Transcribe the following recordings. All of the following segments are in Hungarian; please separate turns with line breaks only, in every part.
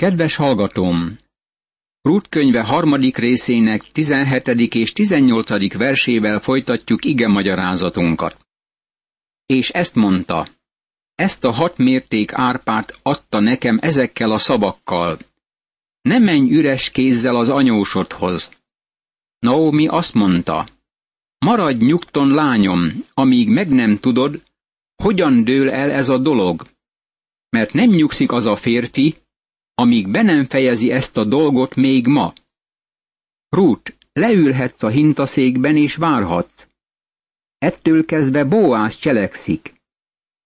Kedves hallgatóm! Rút könyve harmadik részének 17. és 18. versével folytatjuk ige magyarázatunkat. És ezt mondta, ezt a hat mérték árpát adta nekem ezekkel a szavakkal. Ne menj üres kézzel az anyósodhoz. Naomi azt mondta, maradj nyugton lányom, amíg meg nem tudod, hogyan dől el ez a dolog. Mert nem nyugszik az a férfi, amíg be nem fejezi ezt a dolgot még ma. Rút, leülhetsz a hintaszékben és várhatsz. Ettől kezdve Boász cselekszik.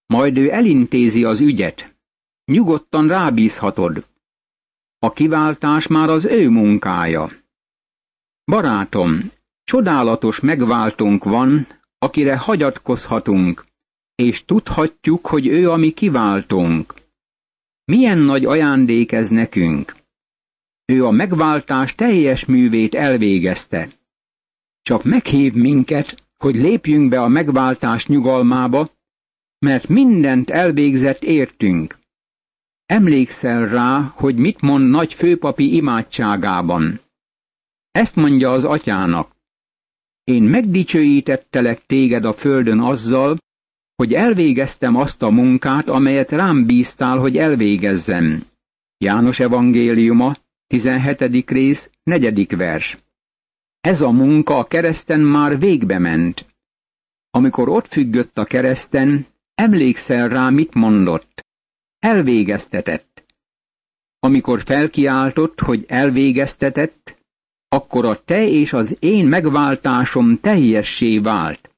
Majd ő elintézi az ügyet. Nyugodtan rábízhatod. A kiváltás már az ő munkája. Barátom, csodálatos megváltunk van, akire hagyatkozhatunk, és tudhatjuk, hogy ő a mi kiváltunk. Milyen nagy ajándék ez nekünk! Ő a megváltás teljes művét elvégezte. Csak meghív minket, hogy lépjünk be a megváltás nyugalmába, mert mindent elvégzett értünk. Emlékszel rá, hogy mit mond nagy főpapi imádságában. Ezt mondja az atyának. Én megdicsőítettelek téged a földön azzal, hogy elvégeztem azt a munkát, amelyet rám bíztál, hogy elvégezzem. János evangéliuma, 17. rész, 4. vers. Ez a munka a kereszten már végbe ment. Amikor ott függött a kereszten, emlékszel rá, mit mondott. Elvégeztetett. Amikor felkiáltott, hogy elvégeztetett, akkor a te és az én megváltásom teljessé vált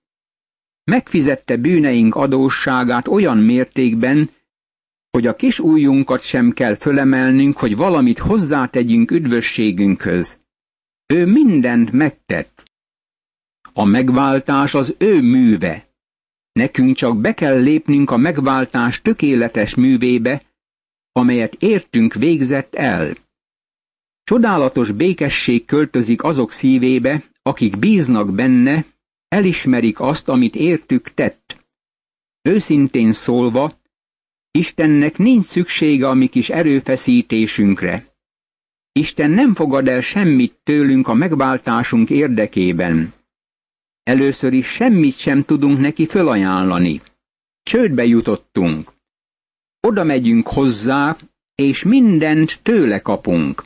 megfizette bűneink adósságát olyan mértékben, hogy a kis ujjunkat sem kell fölemelnünk, hogy valamit hozzátegyünk üdvösségünkhöz. Ő mindent megtett. A megváltás az ő műve. Nekünk csak be kell lépnünk a megváltás tökéletes művébe, amelyet értünk végzett el. Csodálatos békesség költözik azok szívébe, akik bíznak benne, elismerik azt, amit értük tett. Őszintén szólva, Istennek nincs szüksége a mi kis erőfeszítésünkre. Isten nem fogad el semmit tőlünk a megváltásunk érdekében. Először is semmit sem tudunk neki fölajánlani. Csődbe jutottunk. Oda megyünk hozzá, és mindent tőle kapunk.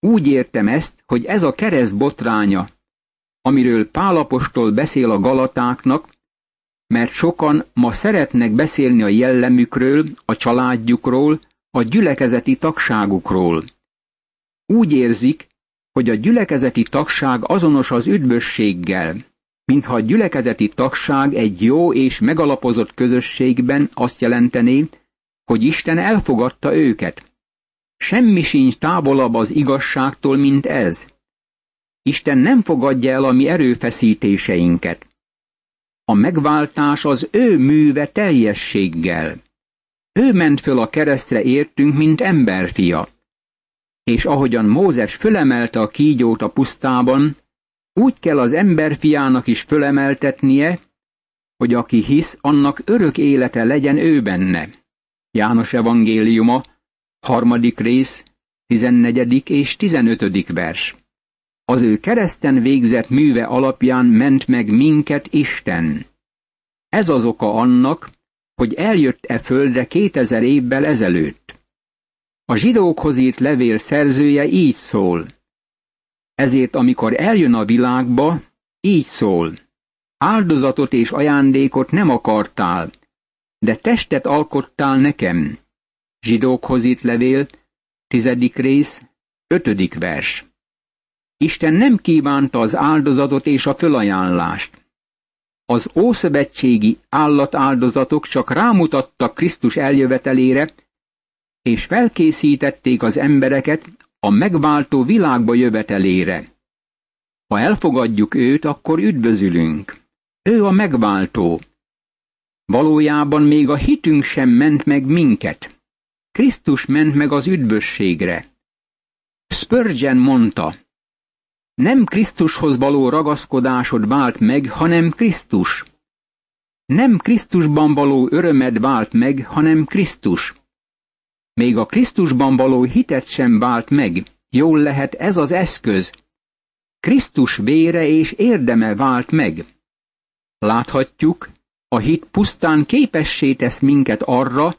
Úgy értem ezt, hogy ez a kereszt botránya, amiről Pálapostól beszél a galatáknak, mert sokan ma szeretnek beszélni a jellemükről, a családjukról, a gyülekezeti tagságukról. Úgy érzik, hogy a gyülekezeti tagság azonos az üdvösséggel, mintha a gyülekezeti tagság egy jó és megalapozott közösségben azt jelentené, hogy Isten elfogadta őket. Semmi sincs távolabb az igazságtól, mint ez. Isten nem fogadja el a mi erőfeszítéseinket. A megváltás az ő műve teljességgel. Ő ment föl a keresztre értünk, mint emberfia. És ahogyan Mózes fölemelte a kígyót a pusztában, úgy kell az emberfiának is fölemeltetnie, hogy aki hisz, annak örök élete legyen ő benne. János evangéliuma, harmadik rész, tizennegyedik és tizenötödik vers. Az ő kereszten végzett műve alapján ment meg minket Isten. Ez az oka annak, hogy eljött e földre kétezer évvel ezelőtt. A zsidókhoz írt levél szerzője így szól. Ezért amikor eljön a világba, így szól. Áldozatot és ajándékot nem akartál, de testet alkottál nekem. Zsidókhoz írt levél, tizedik rész, ötödik vers. Isten nem kívánta az áldozatot és a fölajánlást. Az ószövetségi állatáldozatok csak rámutattak Krisztus eljövetelére, és felkészítették az embereket a megváltó világba jövetelére. Ha elfogadjuk őt, akkor üdvözülünk. Ő a megváltó. Valójában még a hitünk sem ment meg minket. Krisztus ment meg az üdvösségre. Spurgeon mondta, nem Krisztushoz való ragaszkodásod vált meg, hanem Krisztus. Nem Krisztusban való örömed vált meg, hanem Krisztus. Még a Krisztusban való hitet sem vált meg, jól lehet ez az eszköz. Krisztus vére és érdeme vált meg. Láthatjuk, a hit pusztán képessé tesz minket arra,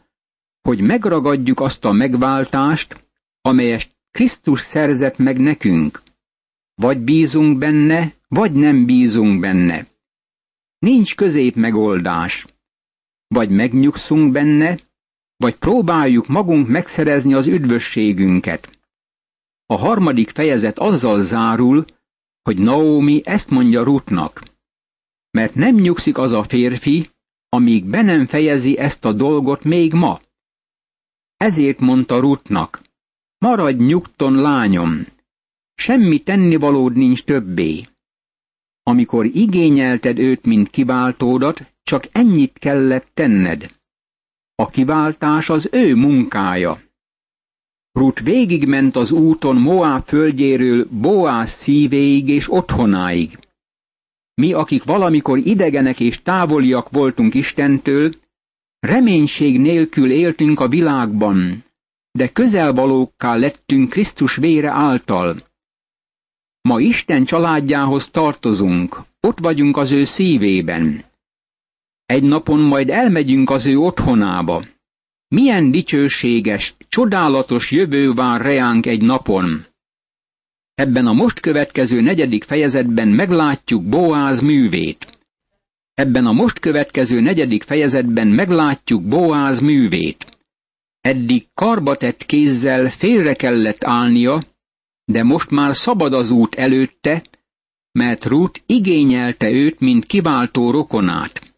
hogy megragadjuk azt a megváltást, amelyest Krisztus szerzett meg nekünk. Vagy bízunk benne, vagy nem bízunk benne. Nincs közép megoldás. Vagy megnyugszunk benne, vagy próbáljuk magunk megszerezni az üdvösségünket. A harmadik fejezet azzal zárul, hogy Naomi ezt mondja Rutnak. Mert nem nyugszik az a férfi, amíg be nem fejezi ezt a dolgot még ma. Ezért mondta Rutnak, maradj nyugton, lányom, semmi tennivalód nincs többé. Amikor igényelted őt, mint kiváltódat, csak ennyit kellett tenned. A kiváltás az ő munkája. Rut végigment az úton Moá földjéről Boász szívéig és otthonáig. Mi, akik valamikor idegenek és távoliak voltunk Istentől, reménység nélkül éltünk a világban, de közelvalókká lettünk Krisztus vére által. Ma Isten családjához tartozunk, ott vagyunk az ő szívében. Egy napon majd elmegyünk az ő otthonába. Milyen dicsőséges, csodálatos jövő vár reánk egy napon. Ebben a most következő negyedik fejezetben meglátjuk Boáz művét. Ebben a most következő negyedik fejezetben meglátjuk Boáz művét. Eddig karbatett kézzel félre kellett állnia, de most már szabad az út előtte, mert Ruth igényelte őt, mint kiváltó rokonát.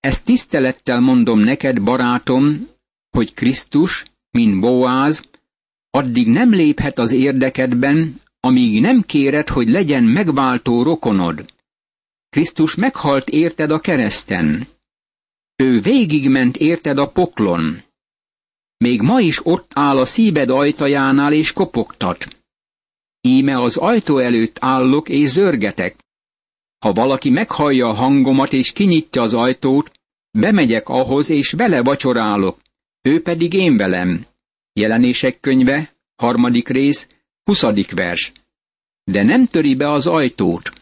Ezt tisztelettel mondom neked, barátom, hogy Krisztus, mint Boáz, addig nem léphet az érdekedben, amíg nem kéred, hogy legyen megváltó rokonod. Krisztus meghalt érted a kereszten. Ő végigment érted a poklon. Még ma is ott áll a szíved ajtajánál és kopogtat. Íme az ajtó előtt állok és zörgetek. Ha valaki meghallja a hangomat és kinyitja az ajtót, bemegyek ahhoz és vele vacsorálok, ő pedig én velem. Jelenések könyve, harmadik rész, huszadik vers. De nem töri be az ajtót.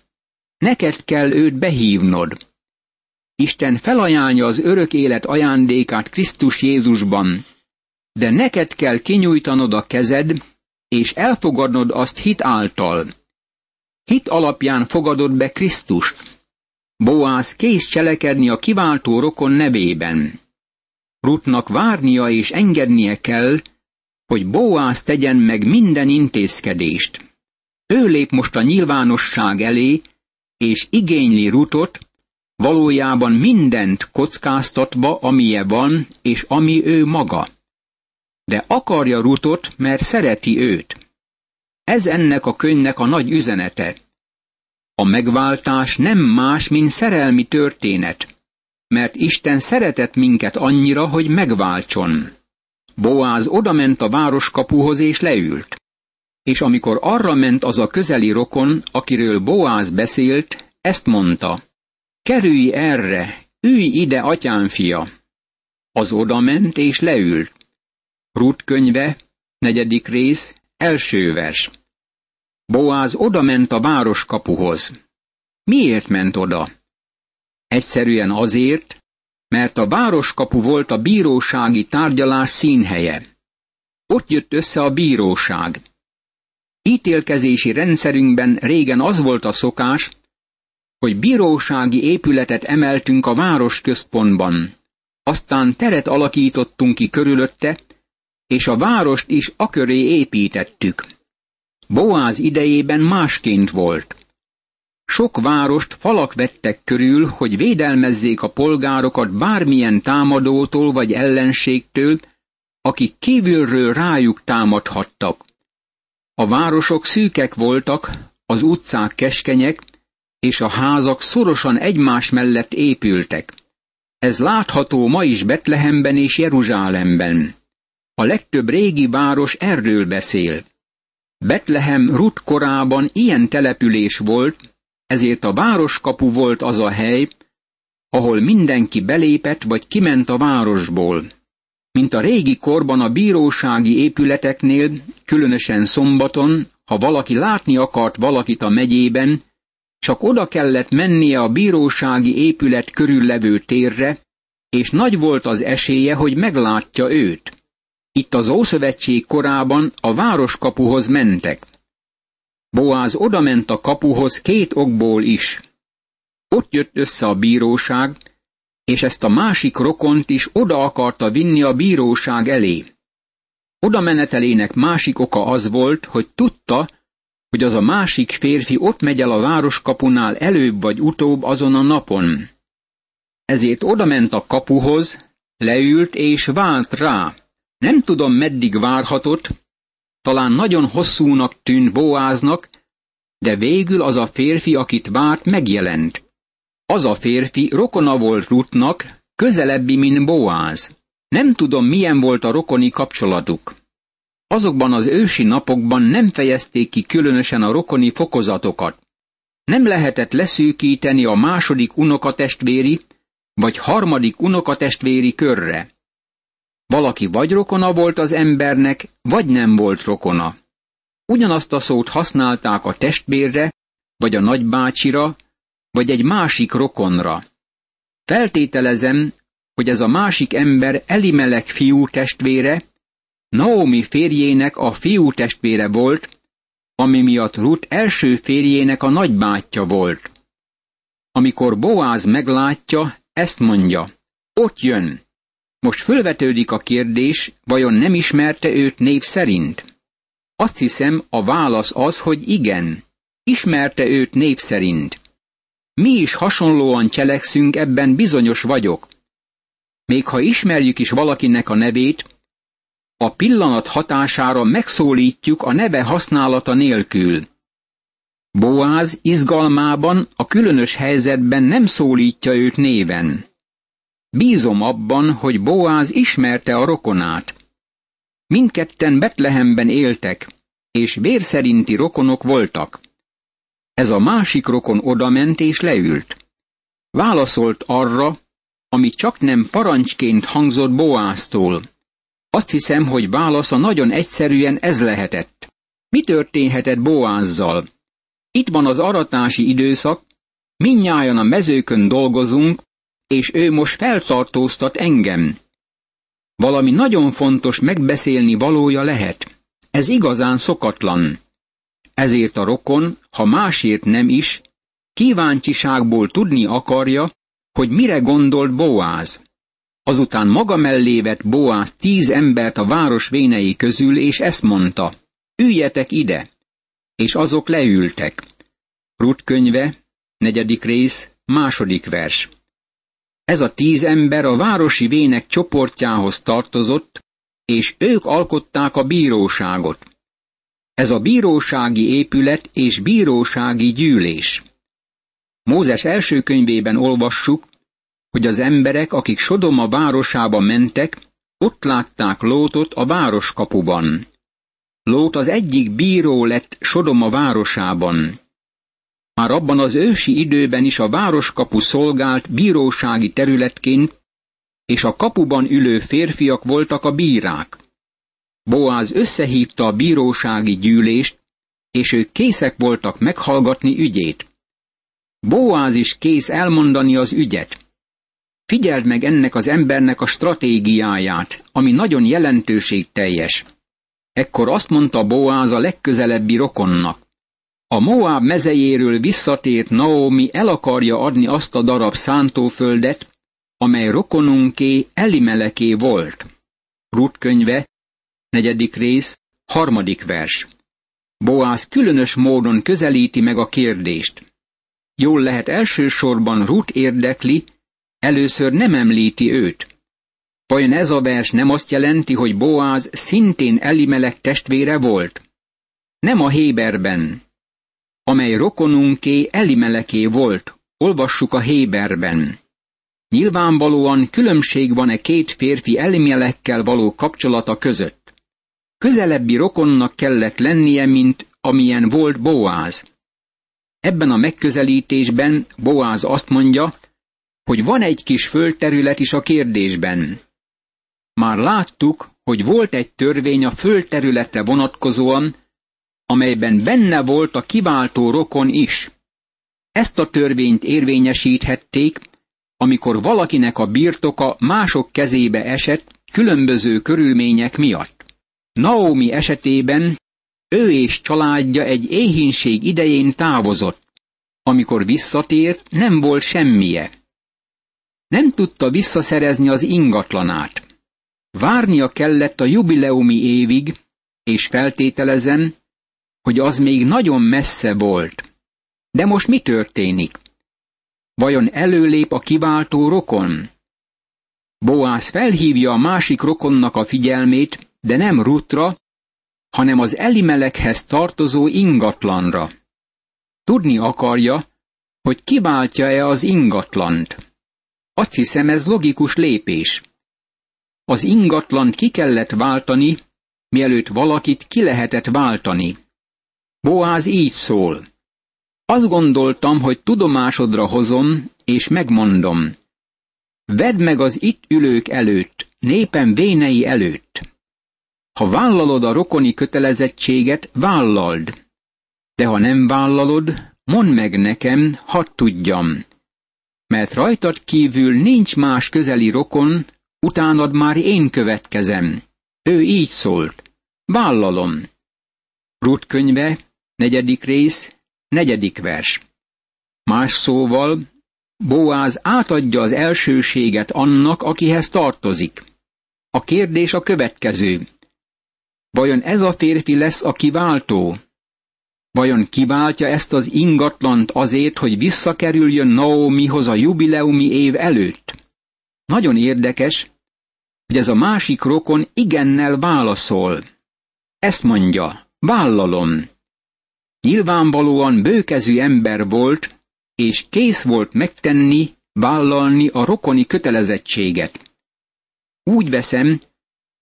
Neked kell őt behívnod. Isten felajánlja az örök élet ajándékát Krisztus Jézusban, de neked kell kinyújtanod a kezed, és elfogadnod azt hit által. Hit alapján fogadod be Krisztust. Boász kész cselekedni a kiváltó rokon nevében. Rutnak várnia és engednie kell, hogy Boász tegyen meg minden intézkedést. Ő lép most a nyilvánosság elé, és igényli Rutot, valójában mindent kockáztatva, amilyen van, és ami ő maga de akarja Rutot, mert szereti őt. Ez ennek a könyvnek a nagy üzenete. A megváltás nem más, mint szerelmi történet, mert Isten szeretett minket annyira, hogy megváltson. Boáz odament a városkapuhoz és leült. És amikor arra ment az a közeli rokon, akiről Boáz beszélt, ezt mondta. Kerülj erre, ülj ide, atyám fia. Az odament és leült. Rút könyve, negyedik rész, első vers. Boáz odament a városkapuhoz. Miért ment oda? Egyszerűen azért, mert a városkapu volt a bírósági tárgyalás színhelye. Ott jött össze a bíróság. Ítélkezési rendszerünkben régen az volt a szokás, hogy bírósági épületet emeltünk a város központban, aztán teret alakítottunk ki körülötte, és a várost is aköré építettük. Boáz idejében másként volt. Sok várost falak vettek körül, hogy védelmezzék a polgárokat bármilyen támadótól vagy ellenségtől, akik kívülről rájuk támadhattak. A városok szűkek voltak, az utcák keskenyek, és a házak szorosan egymás mellett épültek. Ez látható ma is Betlehemben és Jeruzsálemben. A legtöbb régi város erről beszél. Betlehem Rut korában ilyen település volt, ezért a városkapu volt az a hely, ahol mindenki belépett vagy kiment a városból. Mint a régi korban a bírósági épületeknél, különösen szombaton, ha valaki látni akart valakit a megyében, csak oda kellett mennie a bírósági épület körül levő térre, és nagy volt az esélye, hogy meglátja őt. Itt az Ószövetség korában a városkapuhoz mentek. Boáz odament a kapuhoz két okból is. Ott jött össze a bíróság, és ezt a másik rokont is oda akarta vinni a bíróság elé. Oda menetelének másik oka az volt, hogy tudta, hogy az a másik férfi ott megy el a városkapunál előbb vagy utóbb azon a napon. Ezért odament a kapuhoz, leült és vázt rá. Nem tudom, meddig várhatott, talán nagyon hosszúnak tűnt Boáznak, de végül az a férfi, akit várt, megjelent. Az a férfi rokona volt Rutnak, közelebbi, mint Boáz. Nem tudom, milyen volt a rokoni kapcsolatuk. Azokban az ősi napokban nem fejezték ki különösen a rokoni fokozatokat. Nem lehetett leszűkíteni a második unokatestvéri vagy harmadik unokatestvéri körre. Valaki vagy rokona volt az embernek, vagy nem volt rokona. Ugyanazt a szót használták a testvérre, vagy a nagybácsira, vagy egy másik rokonra. Feltételezem, hogy ez a másik ember Elimelek fiú testvére, Naomi férjének a fiú testvére volt, ami miatt Ruth első férjének a nagybátyja volt. Amikor Boáz meglátja, ezt mondja, ott jön. Most fölvetődik a kérdés, vajon nem ismerte őt név szerint? Azt hiszem, a válasz az, hogy igen, ismerte őt név szerint. Mi is hasonlóan cselekszünk, ebben bizonyos vagyok. Még ha ismerjük is valakinek a nevét, a pillanat hatására megszólítjuk a neve használata nélkül. Boáz izgalmában a különös helyzetben nem szólítja őt néven. Bízom abban, hogy Boáz ismerte a rokonát. Mindketten Betlehemben éltek, és vérszerinti rokonok voltak. Ez a másik rokon odament és leült. Válaszolt arra, ami csak nem parancsként hangzott Boáztól. Azt hiszem, hogy válasza nagyon egyszerűen ez lehetett. Mi történhetett Boázzal? Itt van az aratási időszak, minnyáján a mezőkön dolgozunk, és ő most feltartóztat engem. Valami nagyon fontos megbeszélni valója lehet. Ez igazán szokatlan. Ezért a rokon, ha másért nem is, kíváncsiságból tudni akarja, hogy mire gondolt Boáz. Azután maga mellé vett Boáz tíz embert a város vénei közül, és ezt mondta, üljetek ide, és azok leültek. Rut könyve, negyedik rész, második vers. Ez a tíz ember a városi vének csoportjához tartozott, és ők alkották a bíróságot. Ez a bírósági épület és bírósági gyűlés. Mózes első könyvében olvassuk, hogy az emberek, akik Sodoma városába mentek, ott látták Lótot a városkapuban. Lót az egyik bíró lett Sodoma városában. Már abban az ősi időben is a városkapu szolgált bírósági területként, és a kapuban ülő férfiak voltak a bírák. Boáz összehívta a bírósági gyűlést, és ők készek voltak meghallgatni ügyét. Boáz is kész elmondani az ügyet. Figyeld meg ennek az embernek a stratégiáját, ami nagyon jelentőségteljes. Ekkor azt mondta Boáz a legközelebbi rokonnak. A Moab mezejéről visszatért Naomi el akarja adni azt a darab szántóföldet, amely rokonunké Elimeleké volt. Rut könyve, negyedik rész, harmadik vers. Boáz különös módon közelíti meg a kérdést. Jól lehet elsősorban Rut érdekli, először nem említi őt. Vajon ez a vers nem azt jelenti, hogy Boáz szintén Elimelek testvére volt? Nem a Héberben, amely rokonunké Elimeleké volt, olvassuk a Héberben. Nyilvánvalóan különbség van-e két férfi Elimelekkel való kapcsolata között. Közelebbi rokonnak kellett lennie, mint amilyen volt Boáz. Ebben a megközelítésben Boáz azt mondja, hogy van egy kis földterület is a kérdésben. Már láttuk, hogy volt egy törvény a földterületre vonatkozóan, amelyben benne volt a kiváltó rokon is. Ezt a törvényt érvényesíthették, amikor valakinek a birtoka mások kezébe esett különböző körülmények miatt. Naomi esetében ő és családja egy éhínség idején távozott. Amikor visszatért, nem volt semmije. Nem tudta visszaszerezni az ingatlanát. Várnia kellett a jubileumi évig, és feltételezem, hogy az még nagyon messze volt. De most mi történik? Vajon előlép a kiváltó rokon? Boász felhívja a másik rokonnak a figyelmét, de nem Rutra, hanem az Elimelekhez tartozó ingatlanra. Tudni akarja, hogy kiváltja-e az ingatlant. Azt hiszem ez logikus lépés. Az ingatlant ki kellett váltani, mielőtt valakit ki lehetett váltani. Boáz így szól. Azt gondoltam, hogy tudomásodra hozom, és megmondom. Vedd meg az itt ülők előtt, népem vénei előtt. Ha vállalod a rokoni kötelezettséget, vállald. De ha nem vállalod, mondd meg nekem, hadd tudjam. Mert rajtad kívül nincs más közeli rokon, utánad már én következem. Ő így szólt. Vállalom. Rut könyve, negyedik rész, negyedik vers. Más szóval, Boáz átadja az elsőséget annak, akihez tartozik. A kérdés a következő. Vajon ez a férfi lesz a kiváltó? Vajon kiváltja ezt az ingatlant azért, hogy visszakerüljön Naomihoz a jubileumi év előtt? Nagyon érdekes, hogy ez a másik rokon igennel válaszol. Ezt mondja, vállalom. Nyilvánvalóan bőkezű ember volt, és kész volt megtenni, vállalni a rokoni kötelezettséget. Úgy veszem,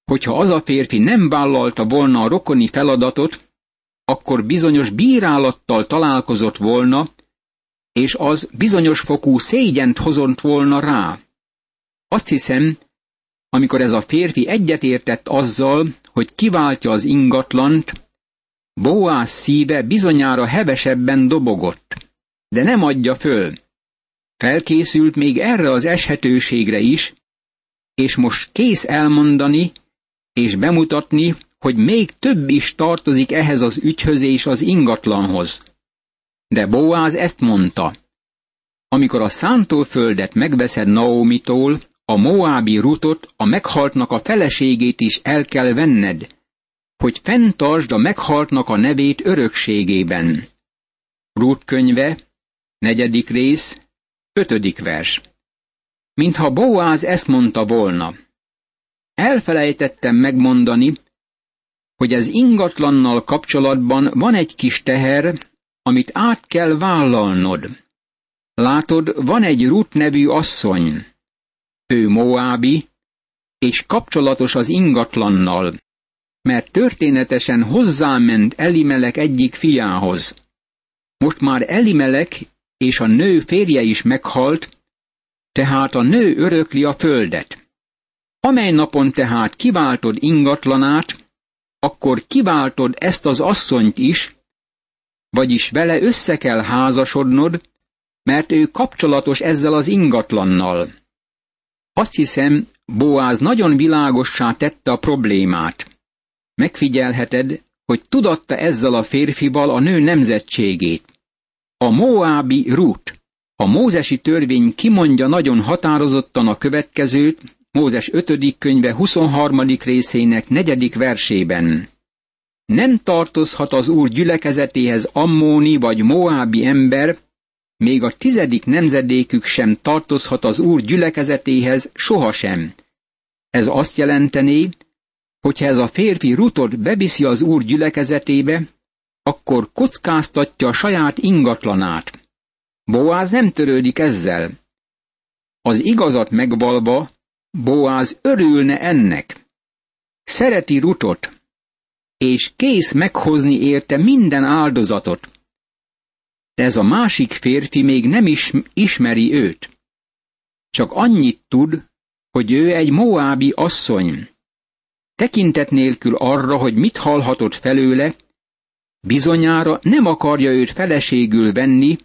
hogyha az a férfi nem vállalta volna a rokoni feladatot, akkor bizonyos bírálattal találkozott volna, és az bizonyos fokú szégyent hozott volna rá. Azt hiszem, amikor ez a férfi egyetértett azzal, hogy kiváltja az ingatlant, Boász szíve bizonyára hevesebben dobogott, de nem adja föl. Felkészült még erre az eshetőségre is, és most kész elmondani és bemutatni, hogy még több is tartozik ehhez az ügyhöz és az ingatlanhoz. De Boáz ezt mondta. Amikor a szántóföldet megveszed Naomitól, a Moábi rutot, a meghaltnak a feleségét is el kell venned, hogy fenntartsd a meghaltnak a nevét örökségében. Rút könyve, negyedik rész, ötödik vers. Mintha Boáz ezt mondta volna. Elfelejtettem megmondani, hogy az ingatlannal kapcsolatban van egy kis teher, amit át kell vállalnod. Látod, van egy Rut nevű asszony. Ő Moábi, és kapcsolatos az ingatlannal, mert történetesen hozzáment Elimelek egyik fiához. Most már Elimelek és a nő férje is meghalt, tehát a nő örökli a földet. Amely napon tehát kiváltod ingatlanát, akkor kiváltod ezt az asszonyt is, vagyis vele össze kell házasodnod, mert ő kapcsolatos ezzel az ingatlannal. Azt hiszem, Boáz nagyon világossá tette a problémát. Megfigyelheted, hogy tudatta ezzel a férfival a nő nemzetségét. A Moábi Rut. A mózesi törvény kimondja nagyon határozottan a következőt, Mózes 5. könyve 23. részének 4. versében. Nem tartozhat az úr gyülekezetéhez ammóni vagy moábi ember, még a tizedik nemzedékük sem tartozhat az úr gyülekezetéhez sohasem. Ez azt jelenteni, hogyha ez a férfi rutot beviszi az úr gyülekezetébe, akkor kockáztatja a saját ingatlanát. Boáz nem törődik ezzel. Az igazat megvalva, Boáz örülne ennek. Szereti Rutot, és kész meghozni érte minden áldozatot. De ez a másik férfi még nem is ismeri őt. Csak annyit tud, hogy ő egy moábi asszony. Tekintet nélkül arra, hogy mit hallhatott felőle, bizonyára nem akarja őt feleségül venni,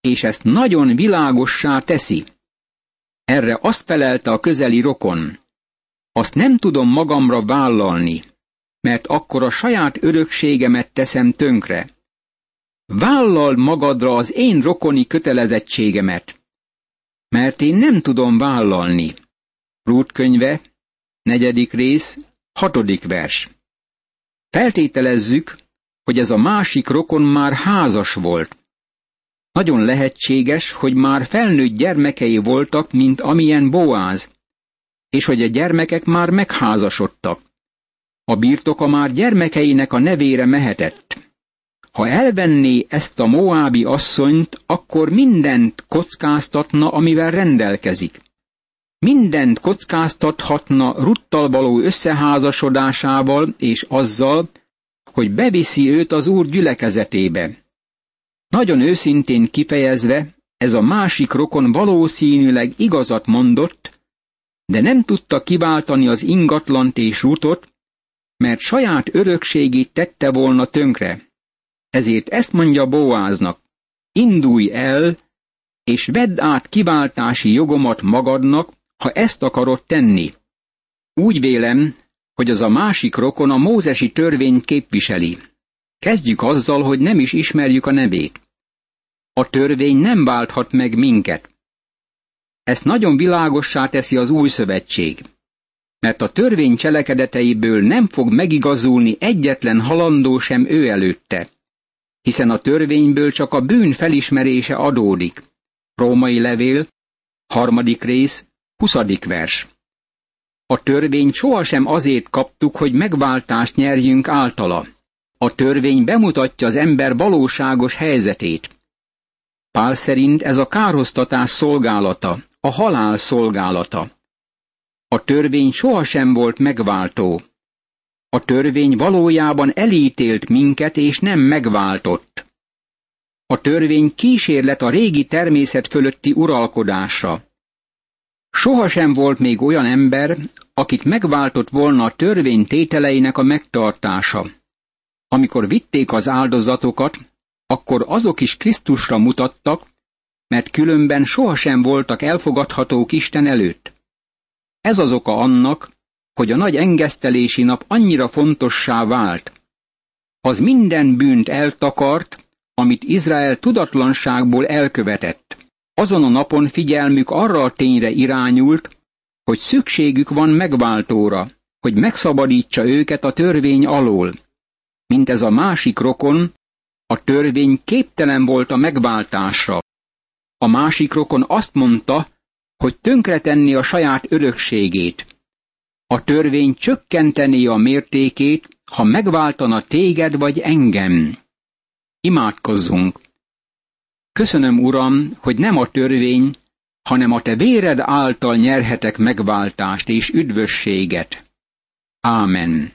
és ezt nagyon világossá teszi. Erre azt felelte a közeli rokon. Azt nem tudom magamra vállalni, mert akkor a saját örökségemet teszem tönkre. Vállal magadra az én rokoni kötelezettségemet, mert én nem tudom vállalni. Rút könyve, negyedik rész, hatodik vers. Feltételezzük, hogy ez a másik rokon már házas volt. Nagyon lehetséges, hogy már felnőtt gyermekei voltak, mint amilyen Boáz, és hogy a gyermekek már megházasodtak. A birtoka már gyermekeinek a nevére mehetett. Ha elvenné ezt a moábi asszonyt, akkor mindent kockáztatna, amivel rendelkezik. Mindent kockáztathatna Ruttal való összeházasodásával és azzal, hogy beviszi őt az úr gyülekezetébe. Nagyon őszintén kifejezve, ez a másik rokon valószínűleg igazat mondott, de nem tudta kiváltani az ingatlant és Rutot, mert saját örökségét tette volna tönkre. Ezért ezt mondja Boáznak, indulj el, és vedd át kiváltási jogomat magadnak, ha ezt akarod tenni. Úgy vélem, hogy az a másik rokon a mózesi törvényt képviseli. Kezdjük azzal, hogy nem is ismerjük a nevét. A törvény nem válthat meg minket. Ezt nagyon világossá teszi az új szövetség. Mert a törvény cselekedeteiből nem fog megigazulni egyetlen halandó sem ő előtte. Hiszen a törvényből csak a bűn felismerése adódik. Római levél, harmadik rész, huszadik vers. A törvényt sohasem azért kaptuk, hogy megváltást nyerjünk általa. A törvény bemutatja az ember valóságos helyzetét. Pál szerint ez a kárhoztatás szolgálata, a halál szolgálata. A törvény sohasem volt megváltó. A törvény valójában elítélt minket, és nem megváltott. A törvény kísérlet a régi természet fölötti uralkodásra. Sohasem volt még olyan ember, akit megváltott volna a törvény tételeinek a megtartása. Amikor vitték az áldozatokat, akkor azok is Krisztusra mutattak, mert különben sohasem voltak elfogadhatók Isten előtt. Ez az oka annak, hogy a nagy engesztelési nap annyira fontossá vált. Az minden bűnt eltakart, amit Izrael tudatlanságból elkövetett. Azon a napon figyelmük arra a tényre irányult, hogy szükségük van megváltóra, hogy megszabadítsa őket a törvény alól. Mint ez a másik rokon, a törvény képtelen volt a megváltásra. A másik rokon azt mondta, hogy tönkretenni a saját örökségét. A törvény csökkenteni a mértékét, ha megváltana téged vagy engem. Imádkozzunk! Köszönöm, Uram, hogy nem a törvény, hanem a te véred által nyerhetek megváltást és üdvösséget. Ámen.